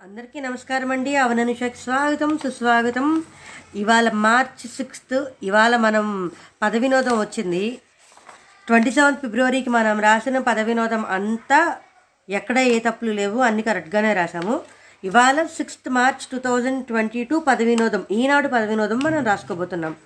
అందరికీ నమస్కారం అండి అవననుషకి స్వాగతం సుస్వాగతం. ఇవాళ మార్చ్ సిక్స్త్ ఇవాళ మనం పద వినోదం వచ్చింది. ట్వంటీ సెవెంత్ ఫిబ్రవరికి మనం రాసిన పద వినోదం అంతా ఎక్కడ ఏ తప్పులు లేవు అన్ని కరెక్ట్గానే రాసాము ఇవాళ sixth March two thousand twenty two పద వినోదం ఈనాడు పద వినోదం మనం రాసుకోబోతున్నాం.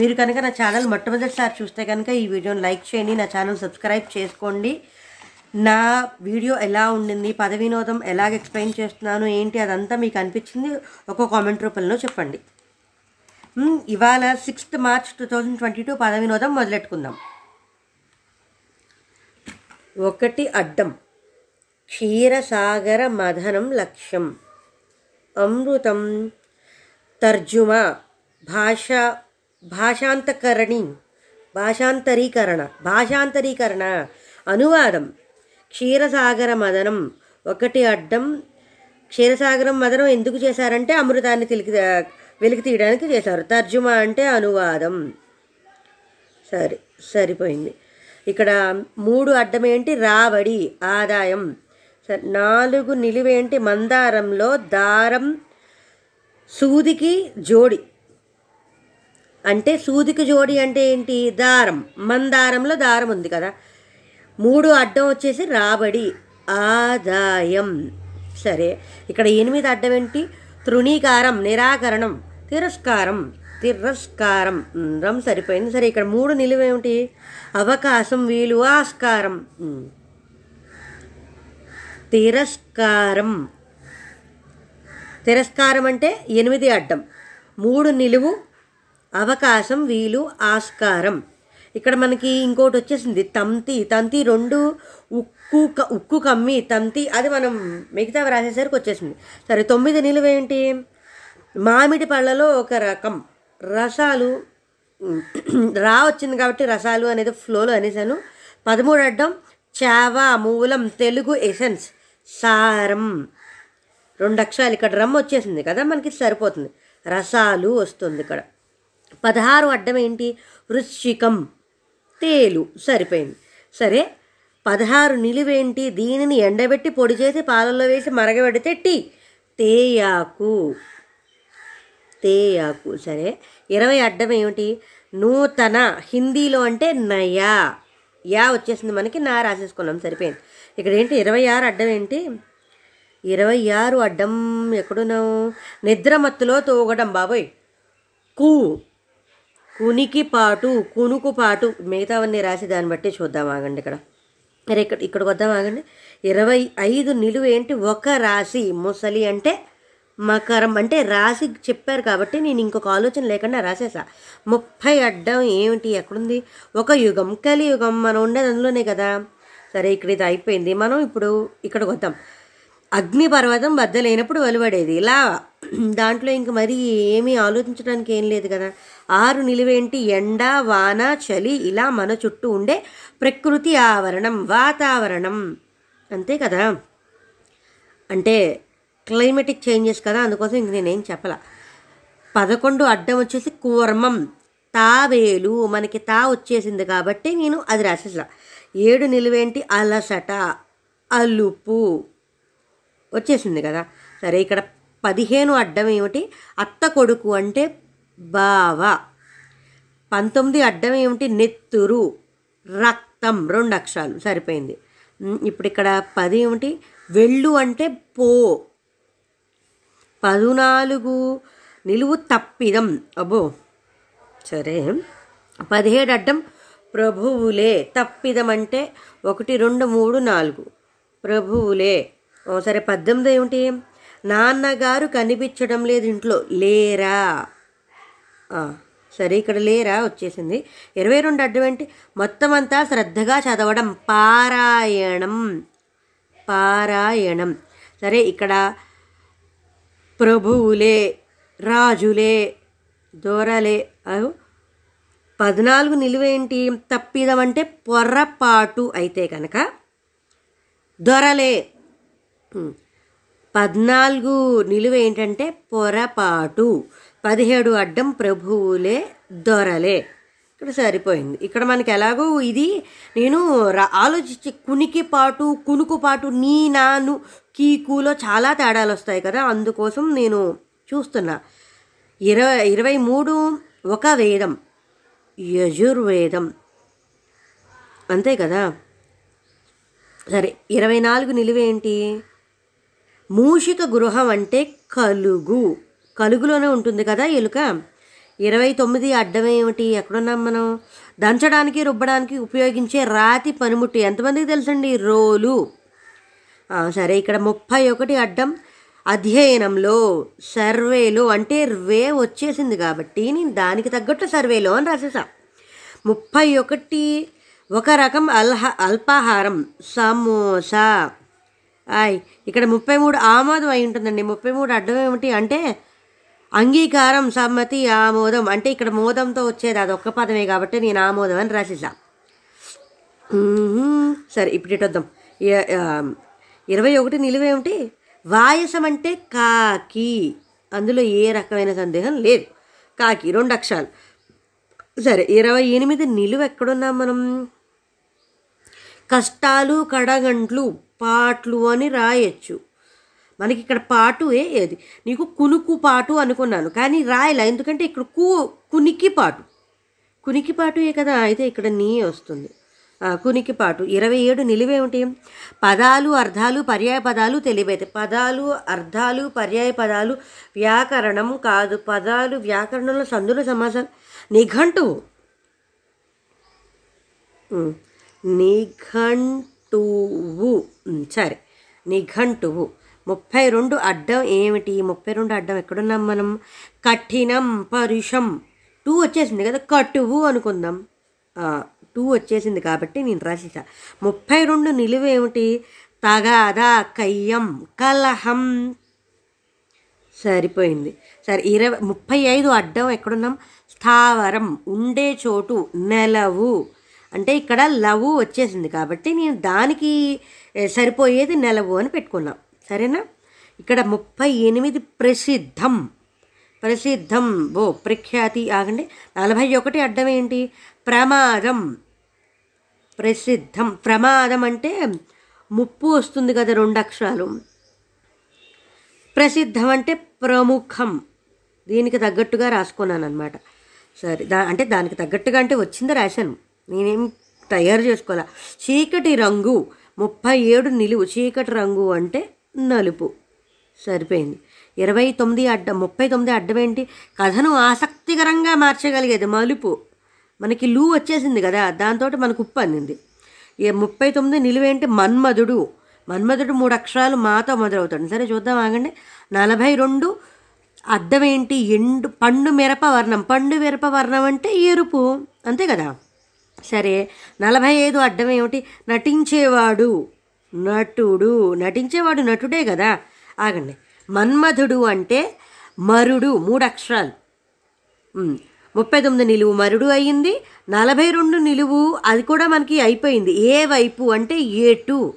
మీరు కనుక నా ఛానల్ మొట్టమొదటిసారి చూస్తే కనుక ఈ వీడియోని లైక్ చేయండి నా ఛానల్ సబ్స్క్రైబ్ చేసుకోండి. నా వీడియో ఎలా ఉండింది పద వినోదం ఎలాగ ఎక్స్ప్లెయిన్ చేస్తున్నాను ఏంటి అదంతా మీకు అనిపించింది ఒక కామెంట్ రూపంలో చెప్పండి. ఇవాళ sixth March two thousand twenty two పద వినోదం మొదలెట్టుకుందాం. ఒకటి అడ్డం క్షీరసాగర మదనం లక్ష్యం. అమృతం తర్జుమా భాష భాషాంతకరణి భాషాంతరీకరణ భాషాంతరీకరణ అనువాదం. క్షీరసాగర మదనం. ఒకటి అడ్డం. క్షీరసాగరం మదనం ఎందుకు చేశారంటే అమృతాన్ని తిలికి వెలికి తీయడానికి చేశారు. తర్జుమా అంటే అనువాదం. సరే సరిపోయింది. ఇక్కడ మూడు అడ్డం ఏంటి? రాబడి ఆదాయం. సరే నాలుగు నిలువేంటి మందారంలో దారం సూదికి జోడి. అంటే సూదికి జోడి అంటే ఏంటి? దారం. మందారంలో దారం ఉంది కదా. మూడు అడ్డం వచ్చేసి రాబడి ఆదాయం. సరే ఇక్కడ ఎనిమిది అడ్డం ఏంటి? తృణీకారం నిరాకరణం తిరస్కారం తిరస్కారం. రం సరిపోయింది. సరే ఇక్కడ మూడు నిలువేమిటి అవకాశం వీలు ఆస్కారం. తిరస్కారం. తిరస్కారం అంటే ఎనిమిది అడ్డం. మూడు నిలువు అవకాశం వీలు ఆస్కారం. ఇక్కడ మనకి ఇంకోటి వచ్చేసింది తంతి. తంతి రెండు ఉక్కు క- ఉక్కు కమ్మి తంతి. అది మనం మిగతా రాసేసరికి వచ్చేసింది. సరే తొమ్మిది నిలువేంటి మామిడి పళ్ళలో ఒక రకం. రసాలు రా వచ్చింది కాబట్టి రసాలు అనేది ఫ్లోలో అనేసాను. పదమూడు అడ్డం చావా మూలం తెలుగు ఎసెన్స్ సారం. రెండు అక్షరాలు. ఇక్కడ రమ్ వచ్చేసింది కదా మనకి సరిపోతుంది. రసాలు వస్తుంది ఇక్కడ. పదహారు అడ్డం ఏంటి? వృశ్చికం. తేలు. సరిపోయింది. సరే పదహారు నిలువేంటి? దీనిని ఎండబెట్టి పొడి చేసి పాలల్లో వేసి మరగబెడితే టీ. తేయాకు. తేయాకు. సరే ఇరవై అడ్డం ఏమిటి? నూతన. హిందీలో అంటే నయా. యా వచ్చేసింది మనకి నా రాసేసుకున్నాం సరిపోయింది. ఇక్కడ ఏంటి? ఇరవై ఆరు అడ్డం ఏంటి? ఇరవై ఆరు అడ్డం ఎక్కడున్నావు? నిద్రమత్తులో తోగడం బాబోయ్. కూ. కునికి పాటు కునుకు పాటు మిగతావన్నీ రాసి దాన్ని బట్టి చూద్దాం ఆగండి ఇక్కడ. మరి ఇక్కడ ఇక్కడికి వద్దాం ఆగండి. ఇరవై ఐదు నిలువ ఏంటి? ఒక రాశి ముసలి అంటే మకరం. అంటే రాశి చెప్పారు కాబట్టి నేను ఇంకొక ఆలోచన లేకుండా రాసేసా. ముప్పై అడ్డం ఏమిటి? ఎక్కడుంది? ఒక యుగం కలియుగం మనం ఉండేది అందులోనే కదా. సరే ఇక్కడ ఇది అయిపోయింది. మనం ఇప్పుడు ఇక్కడికి వద్దాం అగ్నిపర్వతం బద్దలైనప్పుడు వెలువడేది. ఇలా దాంట్లో ఇంక మరి ఏమీ ఆలోచించడానికి ఏం లేదు కదా. ఆరు నిలువేంటి ఎండ వాన చలి ఇలా మన చుట్టూ ఉండే ప్రకృతి ఆవరణం వాతావరణం. అంతే కదా? అంటే క్లైమేటిక్ చేంజెస్ కదా? అందుకోసం ఇంక నేనేం చెప్పాల. పదకొండు అడ్డం వచ్చేసి కూర్మం తావేలు మనకి తా వచ్చేసింది కాబట్టి నేను అది రాసేసా. ఏడు నిలువేంటి అలసట అలుపు. వచ్చేసింది కదా? సరే ఇక్కడ పదిహేను అడ్డం ఏమిటి? అత్త కొడుకు అంటే బావ. పంతొమ్మిది అడ్డం ఏమిటి? నెత్తురు. రక్తం. రెండు అక్షరాలు. సరిపోయింది. ఇప్పుడు ఇక్కడ పది ఏమిటి? వెళ్ళు అంటే పో. పదునాలుగు నిలువు తప్పిదం. అబ్బో. సరే. పదిహేడు అడ్డం ప్రభువులే. తప్పిదం అంటే ఒకటి రెండు మూడు నాలుగు. ప్రభువులే. ఓ సరే. పద్దెనిమిది ఏమిటి? నాన్నగారు కనిపించడం లేదు ఇంట్లో. లేరా? సరే ఇక్కడ లేరా? వచ్చేసింది. ఇరవై రెండు అడ్డం ఏంటి మొత్తం అంతా శ్రద్ధగా చదవడం. పారాయణం. పారాయణం. సరే ఇక్కడ ప్రభువులే రాజులే దొరలే. పద్నాలుగు నిలువేంటి? తప్పిదం అంటే అయితే కనుక దొరలే. పద్నాలుగు నిలువ ఏంటంటే పొరపాటు. పదిహేడు అడ్డం ప్రభువులే దొరలే. ఇక్కడ సరిపోయింది. ఇక్కడ మనకి ఎలాగో ఇది నేను ఆలోచించి కునికి పాటు కునుకు పాటు నీ నాను కీకులో చాలా తేడాలు వస్తాయి కదా. అందుకోసం నేను చూస్తున్నా. ఇరవై ఇరవై మూడు ఒక వేదం యజుర్వేదం. అంతే కదా? సరే ఇరవై నాలుగు నిలువేంటి? మూషిక గృహం అంటే కలుగు. కలుగులోనే ఉంటుంది కదా ఎలుక. ఇరవై తొమ్మిది అడ్డం ఏమిటి ఎక్కడున్నాం మనం? దంచడానికి రుబ్బడానికి ఉపయోగించే రాతి పనిముట్టు ఎంతమందికి తెలుసండి? రోలు. సరే ఇక్కడ ముప్పై ఒకటి అడ్డం అధ్యయనంలో సర్వేలో అంటే వే వచ్చేసింది కాబట్టి నేను దానికి తగ్గట్టు సర్వేలో అని రాసేసా. ముప్పై ఒకటి ఒక రకం అల్హ అల్పాహారం సమోసా. ఆయ్ ఇక్కడ ముప్పై మూడు ఆమోదం అయి ఉంటుందండి. ముప్పై మూడు అడ్డం ఏమిటి అంటే అంగీకారం సమ్మతి ఆమోదం అంటే ఇక్కడ మోదంతో వచ్చేది అది ఒక్క పదమే కాబట్టి నేను ఆమోదం అని రాసేసా. సరే ఇప్పుడు ఇటు వద్దాం. ఇరవై ఒకటి నిలువేమిటి వాయసం అంటే కాకి. అందులో ఏ రకమైన సందేహం లేదు. కాకి రెండు అక్షరాలు. సరే ఇరవై ఎనిమిది నిలువ ఎక్కడున్నాం మనం? కష్టాలు కడగంట్లు పాట్లు అని రాయొచ్చు. మనకి ఇక్కడ పాటు ఏది? నీకు కునుకు పాటు అనుకున్నాను. కానీ రాయలా ఎందుకంటే ఇక్కడ కు కునికి పాటు. కునికి పాటు ఏ కదా? అయితే ఇక్కడ నీ వస్తుంది. కునికి పాటు. ఇరవై ఏడు నిలువేమిటి పదాలు అర్థాలు పర్యాయ పదాలు తెలివైతే. పదాలు అర్థాలు పర్యాయ పదాలు వ్యాకరణం కాదు. పదాలు వ్యాకరణంలో సందుల సమాసాలు నిఘంటువు. నిఘంటువు. సరే. నిఘంటువు. ముప్పై రెండు అడ్డం ఏమిటి? ముప్పై రెండు అడ్డం ఎక్కడున్నాం మనం? కఠినం పరుషం. టూ వచ్చేసింది కదా కటువు అనుకుందాం. టూ వచ్చేసింది కాబట్టి నేను రాసేసా. ముప్పై రెండు నిలువేమిటి తగాదా కయ్యం కలహం. సరిపోయింది. సరే ఇరవై ముప్పై ఐదు అడ్డం ఎక్కడున్నాం? స్థావరం ఉండే చోటు నెలవు. అంటే ఇక్కడ లవు వచ్చేసింది కాబట్టి నేను దానికి సరిపోయేది నెలవు అని పెట్టుకున్నాం. సరేనా? ఇక్కడ ముప్పై ఎనిమిది ప్రసిద్ధం. ప్రసిద్ధం. ఓ ప్రఖ్యాతి ఆగండి. నలభై ఒకటి అడ్డం ఏంటి? ప్రమాదం. ప్రసిద్ధం. ప్రమాదం అంటే ముప్పు వస్తుంది కదా రెండు అక్షరాలు. ప్రసిద్ధం అంటే ప్రముఖం. దీనికి తగ్గట్టుగా రాసుకున్నాను అనమాట సరే దా అంటే దానికి తగ్గట్టుగా అంటే వచ్చింది రాశాను. నేనేం తయారు చేసుకోవాలా? చీకటి రంగు. ముప్పై ఏడు నిలువు. చీకటి రంగు అంటే నలుపు. సరిపోయింది. ఇరవై తొమ్మిది అడ్డం ముప్పై తొమ్మిది అడ్డం ఏంటి కథను ఆసక్తికరంగా మార్చగలిగేది మలుపు. మనకి లూ వచ్చేసింది కదా దాంతో మనకు ఉప్పు అందింది. ముప్పై తొమ్మిది నిలువేంటి? మన్మధుడు. మన్మధుడు మూడు అక్షరాలు మాతో మొదలవుతాడు. సరే చూద్దాం ఆగండి. నలభై రెండు అడ్డం ఏంటి ఎండు పండు మిరప వర్ణం. పండు మిరప వర్ణం అంటే ఎరుపు. అంతే కదా? సరే నలభై ఐదు అడ్డం ఏమిటి నటించేవాడు. నటుడు నటించేవాడు నటుడే కదా? ఆగండి. మన్మధుడు అంటే మరుడు మూడు అక్షరాలు ముప్పై తొమ్మిది నిలువు మరుడు అయ్యింది నలభై రెండు నిలువు అది కూడా మనకి అయిపోయింది. ఏ వైపు అంటే ఏటు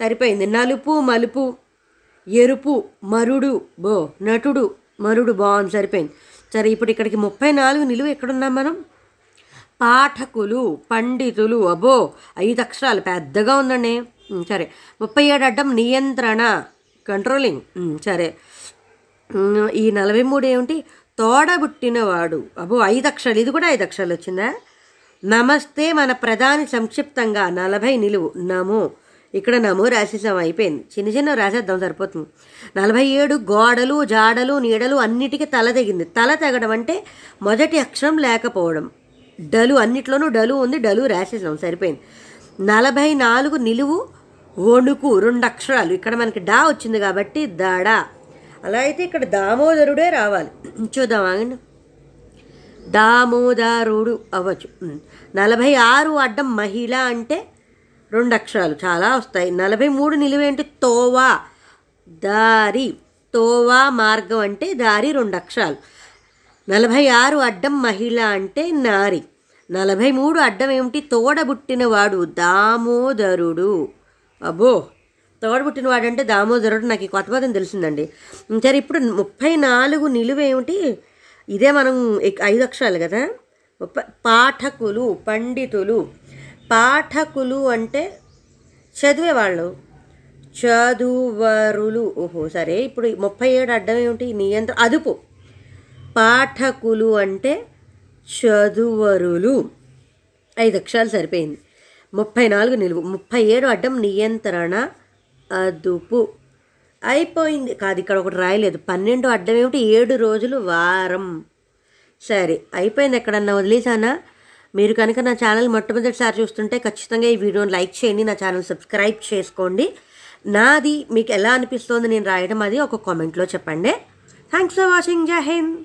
సరిపోయింది. నలుపు మలుపు ఎరుపు మరుడు బో నటుడు మరుడు బాగుంది సరిపోయింది. సరే ఇప్పుడు ఇక్కడికి ముప్పై నాలుగు నిలువు ఎక్కడున్నాం మనం? పాఠకులు పండితులు అబో ఐదు అక్షరాలు. పెద్దగా ఉందండి. సరే. ముప్పై ఏడు అడ్డం నియంత్రణ కంట్రోలింగ్ సరే. ఈ నలభై మూడు ఏమిటి? తోడబుట్టినవాడు. అబ్బో ఐదు అక్షరాలు. ఇది కూడా ఐదు అక్షరాలు వచ్చిందా? నమస్తే మన ప్రధాని సంక్షిప్తంగా. నలభై నిలువు. నమో. ఇక్కడ నమో రాసేసాం అయిపోయింది. చిన్న చిన్న రాసేద్దాం సరిపోతుంది. నలభై ఏడు గోడలు జాడలు నీడలు అన్నిటికీ తల తెగింది. తల తెగడం అంటే మొదటి అక్షరం లేకపోవడం. డలు అన్నిట్లోనూ డలు ఉంది డలు రాసేసాం సరిపోయింది. నలభై నాలుగు నిలువు ఒణుకు రెండు అక్షరాలు. ఇక్కడ మనకి డా వచ్చింది కాబట్టి దాడా. అలా అయితే ఇక్కడ దామోదరుడే రావాలి. చూద్దాం ఆగండి. దామోదారుడు అవ్వచ్చు. నలభై ఆరు అడ్డం మహిళ అంటే రెండు అక్షరాలు. చాలా వస్తాయి. నలభై మూడు నిలువేంటి? తోవా. దారి. తోవా మార్గం అంటే దారి రెండు అక్షరాలు. నలభై ఆరు అడ్డం మహిళ అంటే నారి. నలభై మూడు అడ్డం ఏమిటి? తోడబుట్టినవాడు దామోదరుడు. అబ్బో తోడు పుట్టినవాడంటే దామోదరుడు నాకు ఈ కొత్త పదం తెలిసిందండి. సరే ఇప్పుడు ముప్పై నాలుగు నిలువ ఏమిటి? ఇదే మనం ఐదు అక్షరాలు కదా? పాఠకులు పండితులు. పాఠకులు అంటే చదివేవాళ్ళు. చదువరులు. ఓహో సరే ఇప్పుడు ముప్పై ఏడు అడ్డం ఏమిటి? నియంత్రణ అదుపు. పాఠకులు అంటే చదువరులు. ఐదు అక్షరాలు సరిపోయింది. ముప్పై నాలుగు నిలువు. ముప్పై ఏడు అడ్డం నియంత్రణ అదుపు. అయిపోయింది. కాదు ఇక్కడ ఒకటి రాయలేదు. పన్నెండు అడ్డం ఏమిటి? ఏడు రోజులు వారం. సరే అయిపోయింది ఎక్కడన్నా వదిలేసానా మీరు కనుక నా ఛానల్ మొట్టమొదటిసారి చూస్తుంటే ఖచ్చితంగా ఈ వీడియోని లైక్ చేయండి నా ఛానల్ సబ్స్క్రైబ్ చేసుకోండి. నాది మీకు ఎలా అనిపిస్తోంది నేను రాయడం అది ఒక కామెంట్లో చెప్పండి. థ్యాంక్స్ ఫర్ వాచింగ్ జై హింద్